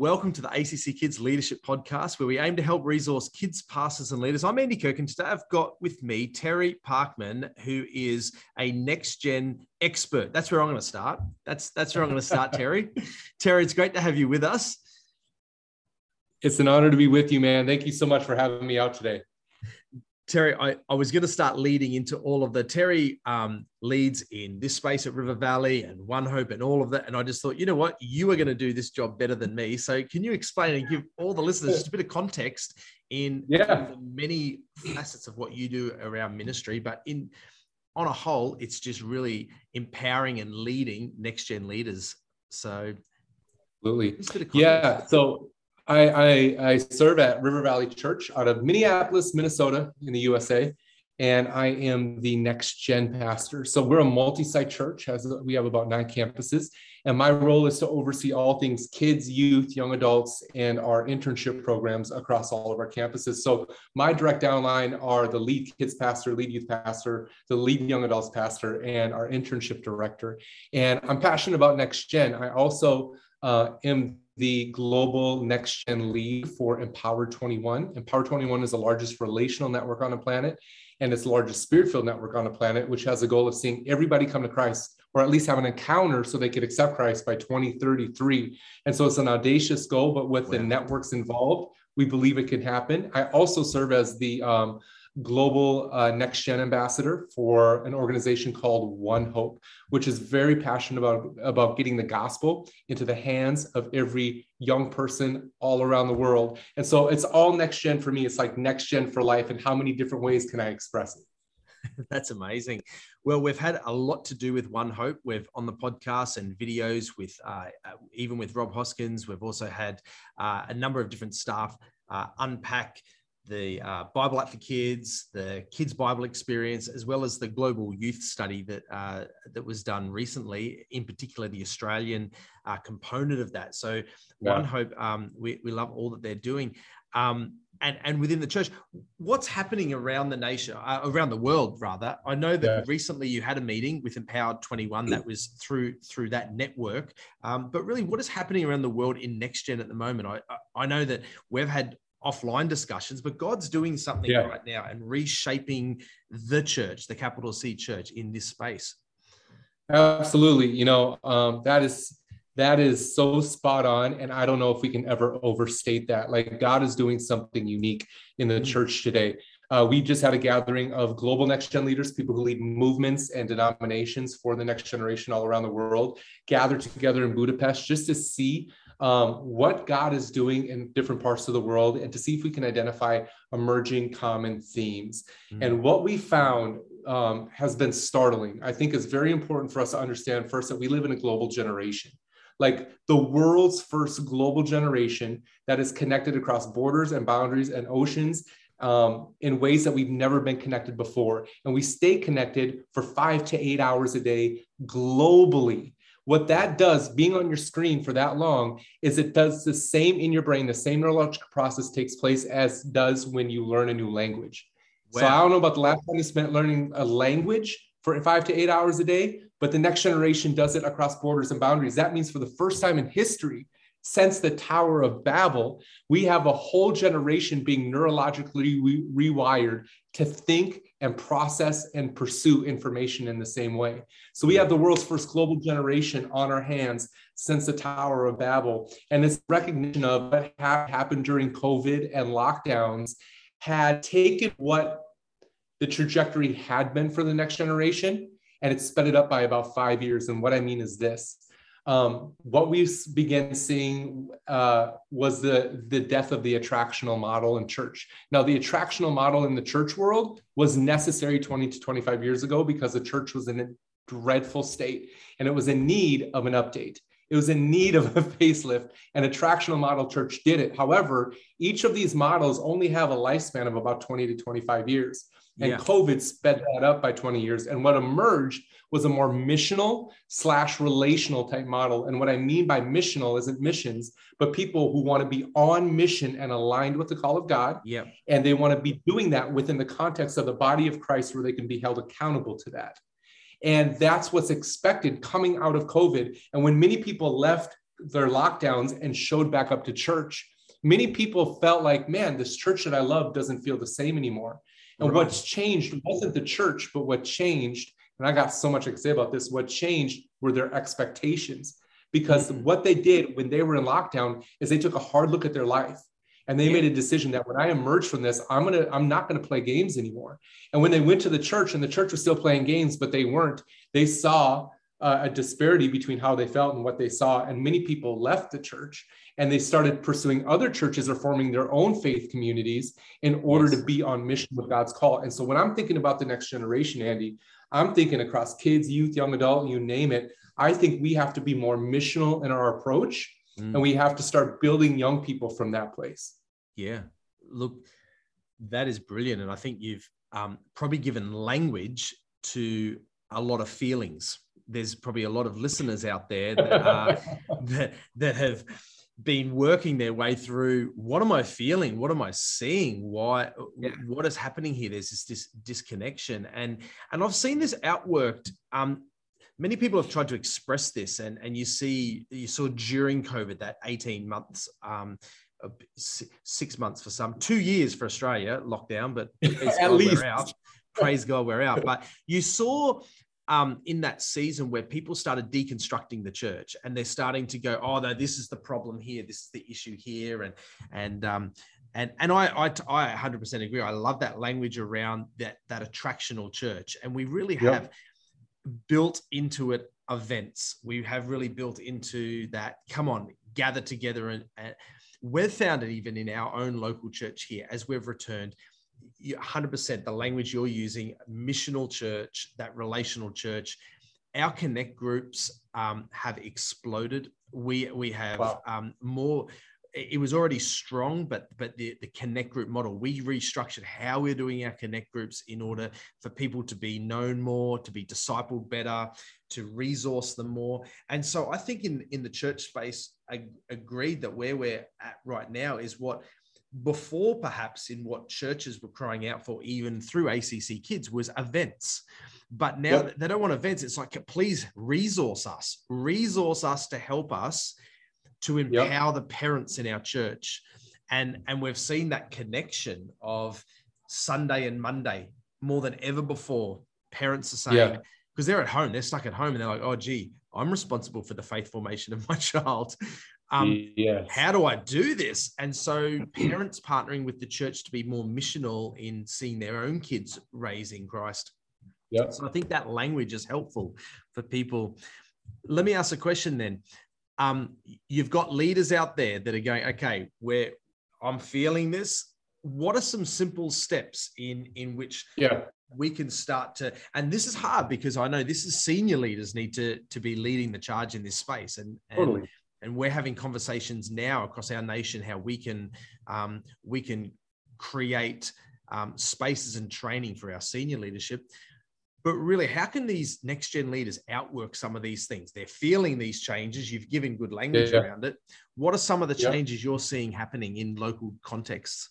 Welcome to the ACC Kids Leadership Podcast, where we aim to help resource kids, pastors, and leaders. I'm Andy Kirk, and today I've got with me Terry Parkman, who is a next gen expert. That's where I'm going to start. That's that's where I'm going to start, Terry. Terry, it's great to have you with us. It's an honor to be with you, man. Thank you so much for having me out today. Terry, I, I was going to start leading into all of the Terry um, leads in this space at River Valley and One Hope and all of that. And I just thought, you know what, you are going to do this job better than me. So can you explain and give all the listeners just a bit of context in, yeah. the many facets of what you do around ministry, but in on a whole, it's just really empowering and leading next gen leaders. So absolutely, yeah. So I, I, I, serve at River Valley Church out of Minneapolis, Minnesota, in the USA, and I am the next gen pastor. So we're a multi-site church. As we have about nine campuses, and my role is to oversee all things kids, youth, young adults, and our internship programs across all of our campuses. So my direct downline are the lead kids pastor, lead youth pastor, the lead young adults pastor, and our internship director. And I'm passionate about next gen. I also uh, am the global next gen lead for Empower 21. Empower 21 is the largest relational network on the planet and it's the largest spirit filled network on the planet, which has a goal of seeing everybody come to Christ or at least have an encounter so they could accept Christ by 2033. And so it's an audacious goal, but with wow. the networks involved, we believe it can happen. I also serve as the um, global uh, next gen ambassador for an organization called One Hope, which is very passionate about, about getting the gospel into the hands of every young person all around the world. And so it's all next gen for me. It's like next gen for life. And how many different ways can I express it? That's amazing. Well, we've had a lot to do with One Hope. We've on the podcast and videos with uh, uh even with Rob Hoskins. We've also had uh, a number of different staff uh, unpack the uh, Bible app for kids, the Kids Bible Experience, as well as the global youth study that uh, that was done recently. In particular, the Australian uh, component of that. So, yeah. One Hope, um, we we love all that they're doing. Um, and, and within the church, what's happening around the nation, uh, around the world, rather? I know that yeah. recently you had a meeting with Empowered 21 that was through through that network. Um, but really, what is happening around the world in next gen at the moment? I I know that we've had offline discussions, but God's doing something yeah. right now and reshaping the church, the capital C church in this space. Absolutely. You know, um, that is that is so spot on. And I don't know if we can ever overstate that. Like God is doing something unique in the mm-hmm. church today. Uh, we just had a gathering of global next gen leaders, people who lead movements and denominations for the next generation all around the world, gathered together in Budapest just to see um, what God is doing in different parts of the world and to see if we can identify emerging common themes. Mm-hmm. And what we found um, has been startling. I think it's very important for us to understand first that we live in a global generation. Like the world's first global generation that is connected across borders and boundaries and oceans um, in ways that we've never been connected before. And we stay connected for five to eight hours a day globally. What that does, being on your screen for that long, is it does the same in your brain. The same neurological process takes place as does when you learn a new language. Wow. So I don't know about the last time you spent learning a language for five to eight hours a day, but the next generation does it across borders and boundaries. That means for the first time in history, since the Tower of Babel, we have a whole generation being neurologically re- rewired to think and process and pursue information in the same way. So we have the world's first global generation on our hands since the Tower of Babel. And this recognition of what ha- happened during COVID and lockdowns had taken what the trajectory had been for the next generation and it sped it up by about five years. And what I mean is this um, what we began seeing uh, was the, the death of the attractional model in church. Now, the attractional model in the church world was necessary 20 to 25 years ago because the church was in a dreadful state and it was in need of an update. It was in need of a facelift, and attractional model church did it. However, each of these models only have a lifespan of about 20 to 25 years. And yeah. COVID sped that up by 20 years. And what emerged was a more missional slash relational type model. And what I mean by missional isn't missions, but people who want to be on mission and aligned with the call of God. Yeah. And they want to be doing that within the context of the body of Christ where they can be held accountable to that. And that's what's expected coming out of COVID. And when many people left their lockdowns and showed back up to church, many people felt like, man, this church that I love doesn't feel the same anymore. And right. what's changed wasn't the church, but what changed, and I got so much to say about this, what changed were their expectations. Because mm-hmm. what they did when they were in lockdown is they took a hard look at their life and they yeah. made a decision that when I emerge from this, I'm gonna, I'm not gonna play games anymore. And when they went to the church and the church was still playing games, but they weren't, they saw uh, a disparity between how they felt and what they saw. And many people left the church and they started pursuing other churches or forming their own faith communities in order to be on mission with God's call. And so when I'm thinking about the next generation, Andy, I'm thinking across kids, youth, young adult, you name it. I think we have to be more missional in our approach mm. and we have to start building young people from that place. Yeah. Look, that is brilliant. And I think you've um, probably given language to a lot of feelings. There's probably a lot of listeners out there that, are, that, that have been working their way through what am I feeling? What am I seeing? Why yeah. what is happening here? There's this, this, disconnection. And and I've seen this outworked. Um, many people have tried to express this, and, and you see you saw during COVID that 18 months um, six months for some, two years for Australia lockdown, but at least out. Praise God, we're out. But you saw um, in that season where people started deconstructing the church and they're starting to go, oh no, this is the problem here, this is the issue here, and and um, and and I, I I 100% agree. I love that language around that that attractional church, and we really yep. have built into it events. We have really built into that. Come on, gather together and, and We've found it even in our own local church here as we've returned. 100% the language you're using, missional church, that relational church. Our connect groups um, have exploded. We we have wow. um, more it was already strong, but but the, the connect group model, we restructured how we're doing our connect groups in order for people to be known more, to be discipled better, to resource them more. And so I think in in the church space, I agreed that where we're at right now is what before perhaps in what churches were crying out for even through ACC kids was events. But now yep. they don't want events. It's like, please resource us, resource us to help us to empower yep. the parents in our church. And, and we've seen that connection of Sunday and Monday more than ever before. Parents are saying, because yeah. they're at home, they're stuck at home, and they're like, oh, gee, I'm responsible for the faith formation of my child. Um, yes. How do I do this? And so, parents partnering with the church to be more missional in seeing their own kids raising Christ. Yeah. So I think that language is helpful for people. Let me ask a question then um, you've got leaders out there that are going, okay, where I'm feeling this. What are some simple steps in in which yeah. we can start to? And this is hard because I know this is senior leaders need to to be leading the charge in this space, and, and totally. And we're having conversations now across our nation how we can um, we can create um, spaces and training for our senior leadership but really, how can these next gen leaders outwork some of these things? They're feeling these changes. You've given good language yeah, around it. What are some of the changes yeah. you're seeing happening in local contexts?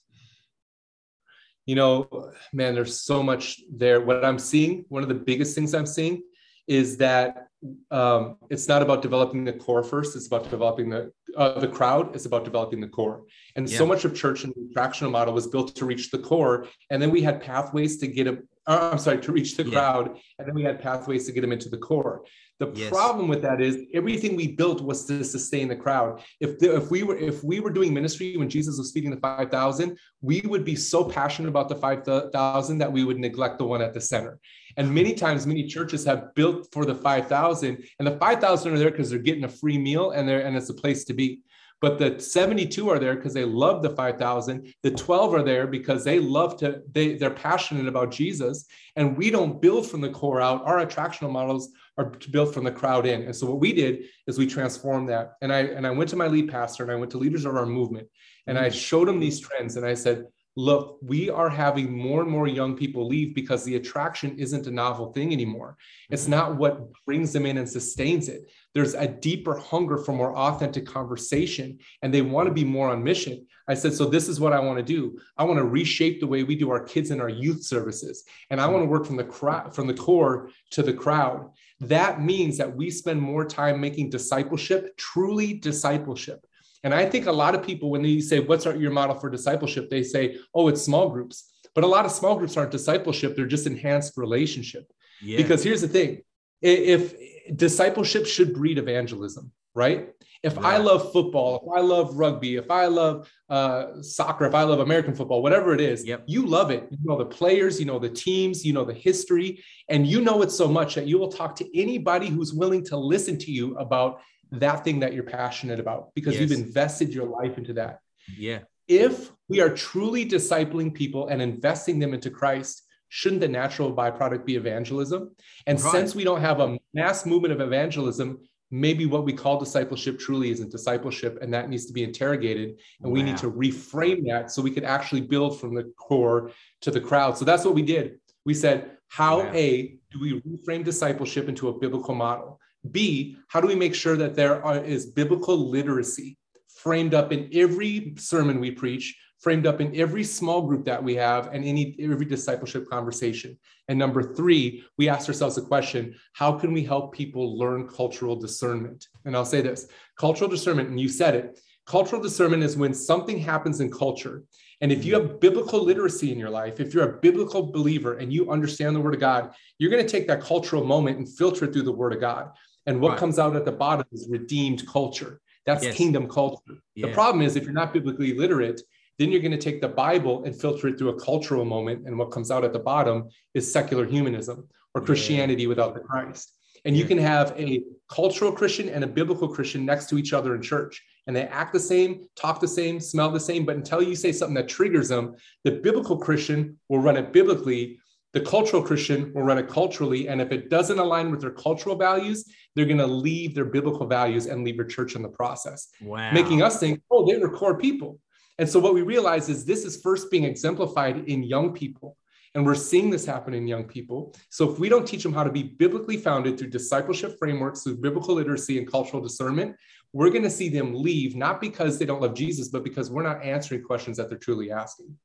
You know, man, there's so much there. What I'm seeing, one of the biggest things I'm seeing is that um, it's not about developing the core first. It's about developing the uh, the crowd. It's about developing the core. And so much of church and the attractional model was built to reach the core, and then we had pathways to get them uh, I'm sorry, to reach the yeah. crowd. And then we had pathways to get them into the core. The yes. problem with that is everything we built was to sustain the crowd. If the, if we were if we were doing ministry when Jesus was feeding the five thousand, we would be so passionate about the five thousand that we would neglect the one at the center. And many times, many churches have built for the five thousand, and the five thousand are there because they're getting a free meal and they're and it's a place to be. But the 72 are there because they love the 5,000. The 12 are there because they love to, they, they're passionate about Jesus. And we don't build from the core out. Our attractional models are built from the crowd in. And so what we did is we transformed that. And I and I went to my lead pastor and I went to leaders of our movement and I showed them these trends and I said, look, we are having more and more young people leave because the attraction isn't a novel thing anymore. It's mm-hmm. not what brings them in and sustains it. There's a deeper hunger for more authentic conversation, and they want to be more on mission. I said, so this is what I want to do. I want to reshape the way we do our kids and our youth services, and I want to work from the crowd, from the core to the crowd. that means that we spend more time making discipleship truly discipleship. And I think a lot of people, when they say, What's our, your model for discipleship? they say, Oh, it's small groups. But a lot of small groups aren't discipleship, they're just enhanced relationship. Yeah. Because here's the thing if discipleship should breed evangelism, right? If yeah. I love football, if I love rugby, if I love uh, soccer, if I love American football, whatever it is, yep. you love it. You know the players, you know the teams, you know the history, and you know it so much that you will talk to anybody who's willing to listen to you about that thing that you're passionate about because yes. you've invested your life into that. Yeah. If we are truly discipling people and investing them into Christ, shouldn't the natural byproduct be evangelism? And right. since we don't have a mass movement of evangelism, maybe what we call discipleship truly isn't discipleship and that needs to be interrogated and wow. we need to reframe that so we could actually build from the core to the crowd so that's what we did we said how wow. a do we reframe discipleship into a biblical model b how do we make sure that there are, is biblical literacy framed up in every sermon we preach framed up in every small group that we have and any every discipleship conversation. And number three, we asked ourselves a question: How can we help people learn cultural discernment? And I'll say this: cultural discernment, and you said it. Cultural discernment is when something happens in culture. And if you have biblical literacy in your life, if you're a biblical believer and you understand the word of God, you're going to take that cultural moment and filter it through the word of God. And what right. comes out at the bottom is redeemed culture. That's yes. kingdom culture. Yeah. The problem is if you're not biblically literate, then you're going to take the Bible and filter it through a cultural moment. And what comes out at the bottom is secular humanism or Christianity yeah. without the Christ. And you can have a cultural Christian and a biblical Christian next to each other in church. And they act the same, talk the same, smell the same. But until you say something that triggers them, the biblical Christian will run it biblically. The cultural Christian will run it culturally. And if it doesn't align with their cultural values, they're going to leave their biblical values and leave your church in the process. Wow. Making us think, oh, they were core people. And so what we realize is this is first being exemplified in young people. And we're seeing this happen in young people. So if we don't teach them how to be biblically founded through discipleship frameworks, through biblical literacy and cultural discernment, we're going to see them leave, not because they don't love Jesus, but because we're not answering questions that they're truly asking.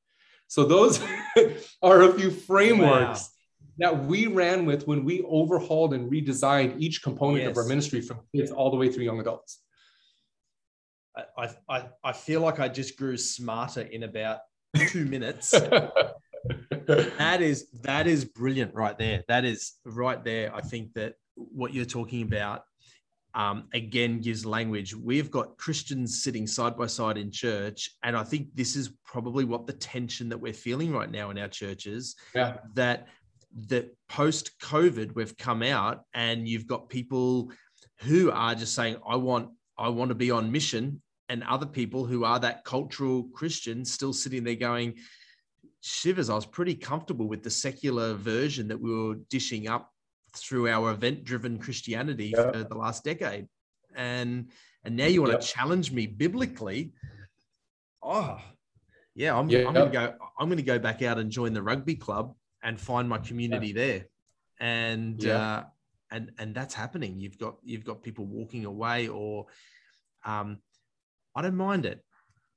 So those are a few frameworks wow. that we ran with when we overhauled and redesigned each component yes. of our ministry from kids all the way through young adults. I, I, I feel like I just grew smarter in about two minutes. that is that is brilliant right there. That is right there. I think that what you're talking about um, again gives language. We've got Christians sitting side by side in church, and I think this is probably what the tension that we're feeling right now in our churches. Yeah. That that post COVID we've come out, and you've got people who are just saying, "I want I want to be on mission and other people who are that cultural Christian still sitting there going, shivers, I was pretty comfortable with the secular version that we were dishing up through our event driven Christianity yeah. for the last decade. And and now you want to challenge me biblically. Oh, yeah, I'm, I'm gonna go, I'm gonna go back out and join the rugby club and find my community yeah. there. And uh and and that's happening. You've got you've got people walking away or um I don't mind it.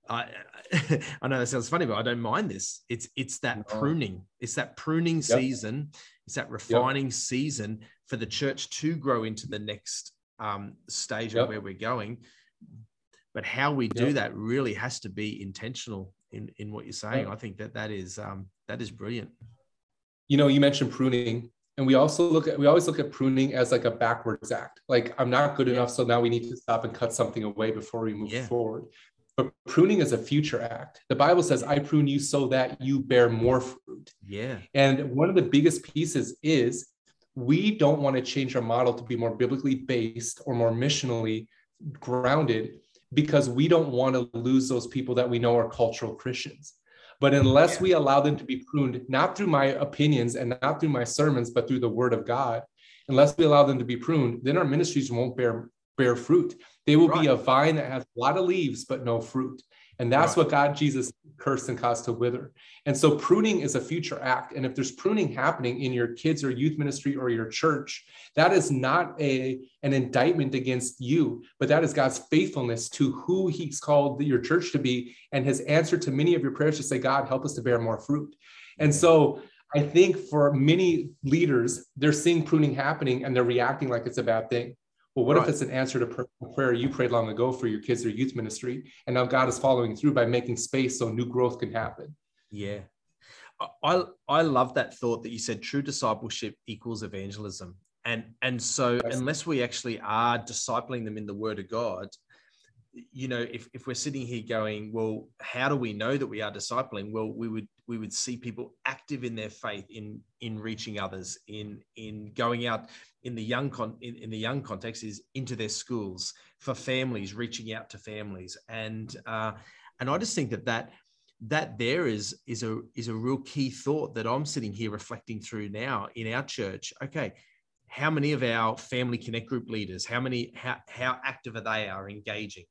I I know that sounds funny, but I don't mind this. It's it's that no. pruning. It's that pruning yep. season. It's that refining yep. season for the church to grow into the next um, stage yep. of where we're going. But how we do that really has to be intentional in in what you're saying. I think that that is um, that is brilliant. You know, you mentioned pruning and we also look at we always look at pruning as like a backwards act. Like i'm not good enough so now we need to stop and cut something away before we move yeah. forward. But pruning is a future act. The bible says i prune you so that you bear more fruit. Yeah. And one of the biggest pieces is we don't want to change our model to be more biblically based or more missionally grounded because we don't want to lose those people that we know are cultural christians but unless yeah. we allow them to be pruned, not through my opinions and not through my sermons, but through the word of God, unless we allow them to be pruned, then our ministries won't bear bear fruit. They will right. be a vine that has a lot of leaves but no fruit. And that's right. what God Jesus cursed and caused to wither. And so pruning is a future act. And if there's pruning happening in your kids or youth ministry or your church, that is not a an indictment against you, but that is God's faithfulness to who He's called your church to be and His answer to many of your prayers to say, God, help us to bear more fruit. And so I think for many leaders, they're seeing pruning happening and they're reacting like it's a bad thing. Well, what right. if it's an answer to prayer you prayed long ago for your kids or youth ministry, and now God is following through by making space so new growth can happen? Yeah, I I love that thought that you said. True discipleship equals evangelism, and and so unless we actually are discipling them in the Word of God, you know, if, if we're sitting here going, well, how do we know that we are discipling? Well, we would we would see people active in their faith, in in reaching others, in in going out in the young con in, in the young context is into their schools for families, reaching out to families, and uh, and I just think that that that there is is a is a real key thought that I'm sitting here reflecting through now in our church. Okay, how many of our family connect group leaders how many how, how active are they are engaging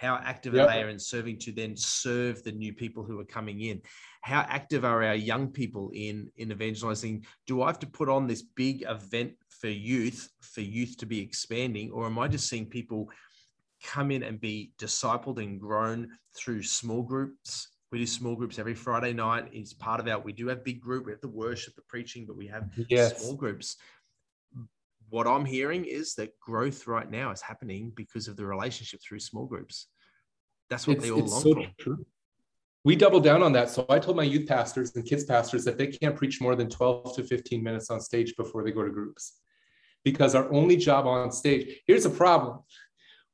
how active yep. are they in serving to then serve the new people who are coming in? How active are our young people in, in evangelizing? Do I have to put on this big event for youth, for youth to be expanding? Or am I just seeing people come in and be discipled and grown through small groups? We do small groups every Friday night. It's part of our, we do have big group, we have the worship, the preaching, but we have yes. small groups what I'm hearing is that growth right now is happening because of the relationship through small groups. That's what it's, they all long so for. True. We doubled down on that. So I told my youth pastors and kids pastors that they can't preach more than 12 to 15 minutes on stage before they go to groups. Because our only job on stage, here's a problem.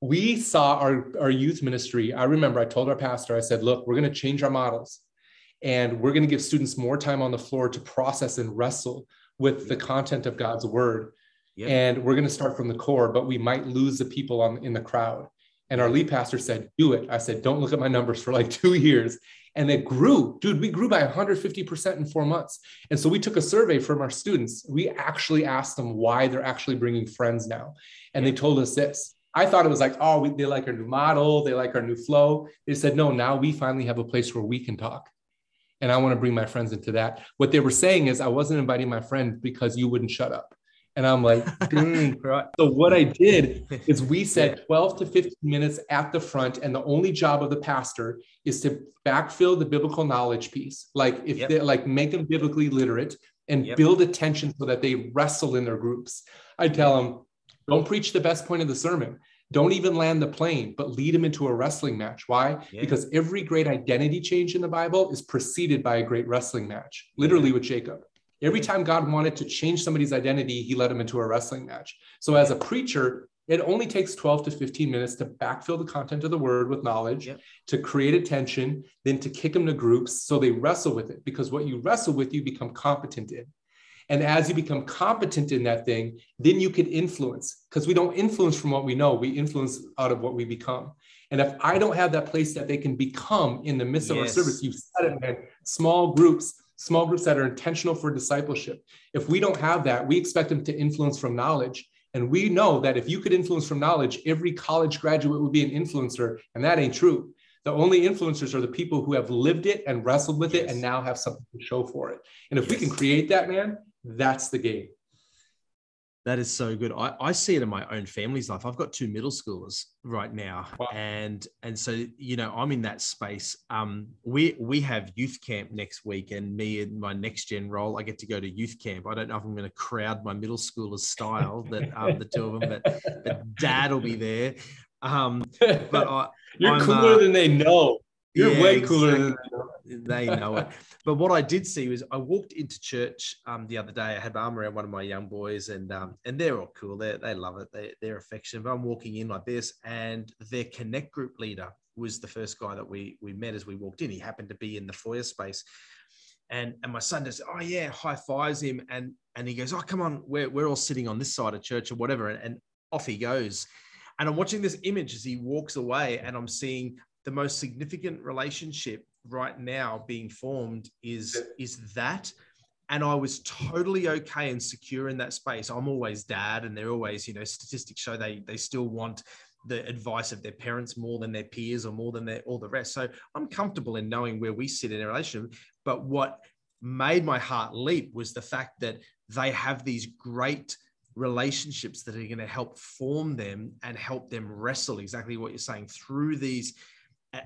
We saw our, our youth ministry. I remember I told our pastor, I said, look, we're going to change our models and we're going to give students more time on the floor to process and wrestle with the content of God's word Yep. And we're going to start from the core, but we might lose the people on, in the crowd. And our lead pastor said, Do it. I said, Don't look at my numbers for like two years. And it grew. Dude, we grew by 150% in four months. And so we took a survey from our students. We actually asked them why they're actually bringing friends now. And they told us this. I thought it was like, oh, we, they like our new model, they like our new flow. They said, no, now we finally have a place where we can talk. And I want to bring my friends into that. What they were saying is, I wasn't inviting my friend because you wouldn't shut up. And I'm like, right. so what I did is we said 12 to 15 minutes at the front, and the only job of the pastor is to backfill the biblical knowledge piece. Like if yep. they like make them biblically literate and yep. build attention so that they wrestle in their groups. I tell them, don't preach the best point of the sermon. Don't even land the plane, but lead them into a wrestling match. Why? Yeah. Because every great identity change in the Bible is preceded by a great wrestling match, literally with Jacob. Every time God wanted to change somebody's identity, he led them into a wrestling match. So as a preacher, it only takes 12 to 15 minutes to backfill the content of the word with knowledge, yep. to create attention, then to kick them to groups so they wrestle with it. Because what you wrestle with, you become competent in. And as you become competent in that thing, then you can influence because we don't influence from what we know, we influence out of what we become. And if I don't have that place that they can become in the midst yes. of our service, you said it, man, small groups small groups that are intentional for discipleship. If we don't have that, we expect them to influence from knowledge. And we know that if you could influence from knowledge, every college graduate would be an influencer. And that ain't true. The only influencers are the people who have lived it and wrestled with yes. it and now have something to show for it. And if yes. we can create that, man, that's the game. That is so good. I, I see it in my own family's life. I've got two middle schoolers right now, wow. and and so you know I'm in that space. Um, we we have youth camp next week, and me and my next gen role, I get to go to youth camp. I don't know if I'm going to crowd my middle schoolers style that um, the two of them, but, but Dad will be there. Um, but I, you're I'm, cooler uh, than they know. You're yeah, way cooler exactly. than they know it. But what I did see was I walked into church um, the other day. I had my arm around one of my young boys, and um, and they're all cool. They they love it. They they're affectionate. But I'm walking in like this, and their connect group leader was the first guy that we we met as we walked in. He happened to be in the foyer space, and and my son just oh yeah high fives him, and and he goes oh come on we're we're all sitting on this side of church or whatever, and, and off he goes. And I'm watching this image as he walks away, and I'm seeing the most significant relationship right now being formed is is that. And i was totally okay and secure in that space. I'm always dad and they're always you know statistics show they they still want the advice of their parents more than their peers or more than their all the rest. So i'm comfortable in knowing where we sit in a relationship. But what made my heart leap was the fact that they have these great relationships that are going to help form them and help them wrestle exactly what you're saying through these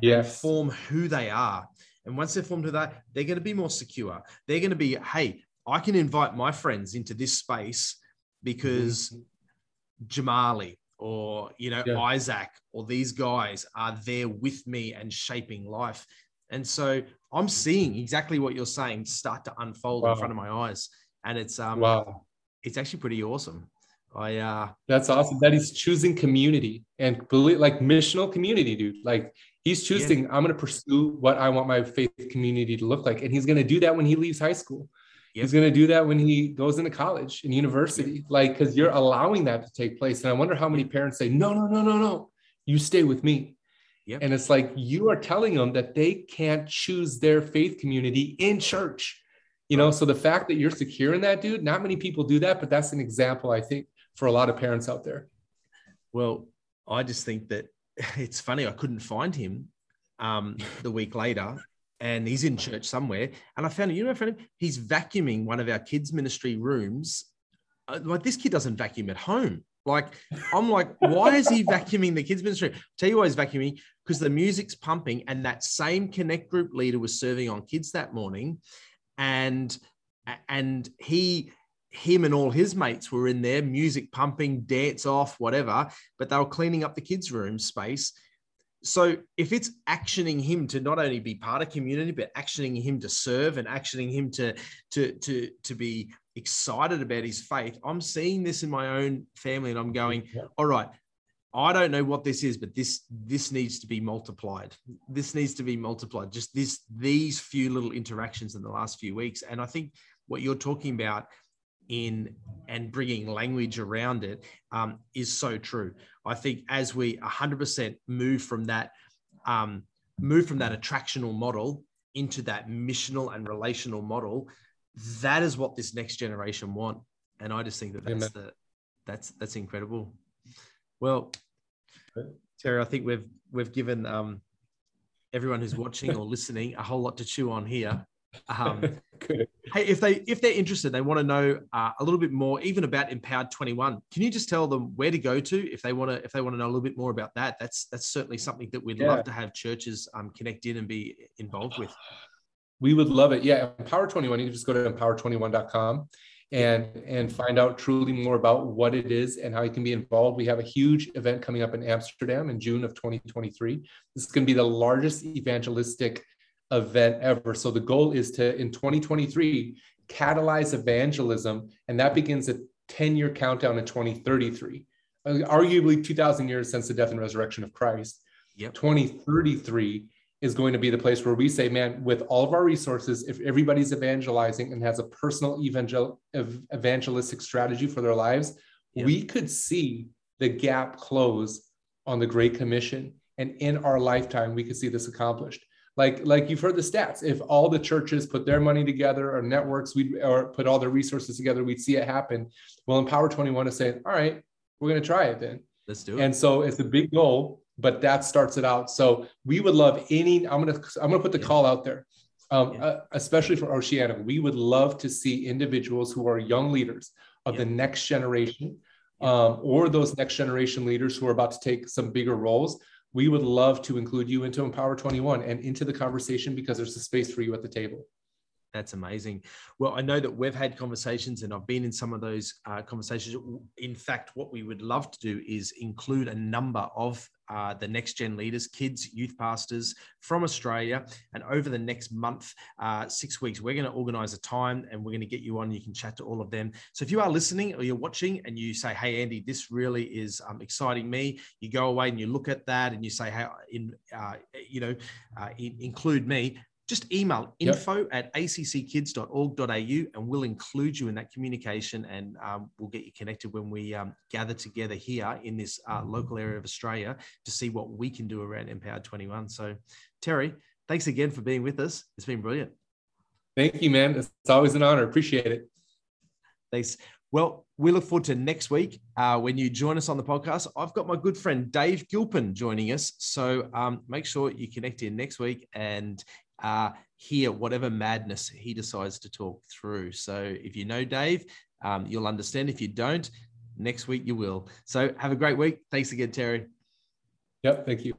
yes. and form who they are. And once they're formed to that, they're going to be more secure. They're going to be, hey, I can invite my friends into this space because mm-hmm. Jamali or you know yeah. Isaac or these guys are there with me and shaping life. And so I'm seeing exactly what you're saying start to unfold wow. in front of my eyes. And it's um wow. it's actually pretty awesome. I yeah, that's awesome that he's choosing community and believe like missional community, dude. Like he's choosing, yeah. I'm gonna pursue what I want my faith community to look like. And he's gonna do that when he leaves high school. Yep. He's going to do that when he goes into college and university, yep. like because you're allowing that to take place. And I wonder how many parents say, "No, no, no, no, no, you stay with me." Yep. And it's like you are telling them that they can't choose their faith community in church. You know, so the fact that you're secure in that, dude, not many people do that, but that's an example, I think, for a lot of parents out there. Well, I just think that it's funny. I couldn't find him um, the week later, and he's in church somewhere. And I found, you know, friend, he's vacuuming one of our kids' ministry rooms. Uh, like this kid doesn't vacuum at home. Like I'm like, why is he vacuuming the kids' ministry? tell you why he's vacuuming because the music's pumping, and that same connect group leader was serving on kids that morning, and and he him and all his mates were in there, music pumping, dance off, whatever, but they were cleaning up the kids' room space. So if it's actioning him to not only be part of community but actioning him to serve and actioning him to to to to be excited about his faith i'm seeing this in my own family and i'm going all right i don't know what this is but this this needs to be multiplied. This needs to be multiplied. Just this these few little interactions in the last few weeks. And i think what you're talking about in and bringing language around it um, is so true. I think as we 100% move from that um, move from that attractional model into that missional and relational model, that is what this next generation want. And I just think that that's the that's that's incredible. Well, Terry, I think we've we've given um, everyone who's watching or listening a whole lot to chew on here. Um, hey, if they if they're interested, they want to know uh, a little bit more, even about Empowered Twenty One. Can you just tell them where to go to if they want to if they want to know a little bit more about that? That's that's certainly something that we'd yeah. love to have churches um, connect in and be involved with. We would love it. Yeah, Empower Twenty One. You can just go to empower21.com and and find out truly more about what it is and how you can be involved. We have a huge event coming up in Amsterdam in June of 2023. This is going to be the largest evangelistic event ever. So the goal is to, in 2023, catalyze evangelism, and that begins a 10 year countdown in 2033, uh, arguably 2,000 years since the death and resurrection of Christ. Yep. 2033 is going to be the place where we say, man, with all of our resources, if everybody's evangelizing and has a personal evangel- evangelistic strategy for their lives, yep. we could see the gap close on the Great Commission. And in our lifetime, we could see this accomplished like like you've heard the stats. If all the churches put their money together or networks we'd or put all their resources together we'd see it happen. Well empower 21 is saying all right we're going to try it then. Let's do it. And so it's a big goal but that starts it out. So we would love any i'm going to i'm going to put the yeah. call out there. Um, yeah. uh, especially for oceania we would love to see individuals who are young leaders of yeah. the next generation um, or those next generation leaders who are about to take some bigger roles we would love to include you into Empower 21 and into the conversation because there's a space for you at the table. That's amazing. Well, I know that we've had conversations and I've been in some of those uh, conversations. In fact, what we would love to do is include a number of uh, the next gen leaders, kids, youth pastors from Australia. And over the next month, uh, six weeks, we're going to organize a time and we're going to get you on. You can chat to all of them. So if you are listening or you're watching and you say, Hey, Andy, this really is um, exciting me, you go away and you look at that and you say, Hey, in, uh, you know, uh, in, include me just email yep. info at acckids.org.au and we'll include you in that communication and um, we'll get you connected when we um, gather together here in this uh, local area of Australia to see what we can do around Empowered 21. So, Terry, thanks again for being with us. It's been brilliant. Thank you, man. It's always an honor. Appreciate it. Thanks. Well, we look forward to next week uh, when you join us on the podcast. I've got my good friend Dave Gilpin joining us. So um, make sure you connect in next week and uh, hear whatever madness he decides to talk through. So if you know Dave, um, you'll understand. If you don't, next week you will. So have a great week. Thanks again, Terry. Yep. Thank you.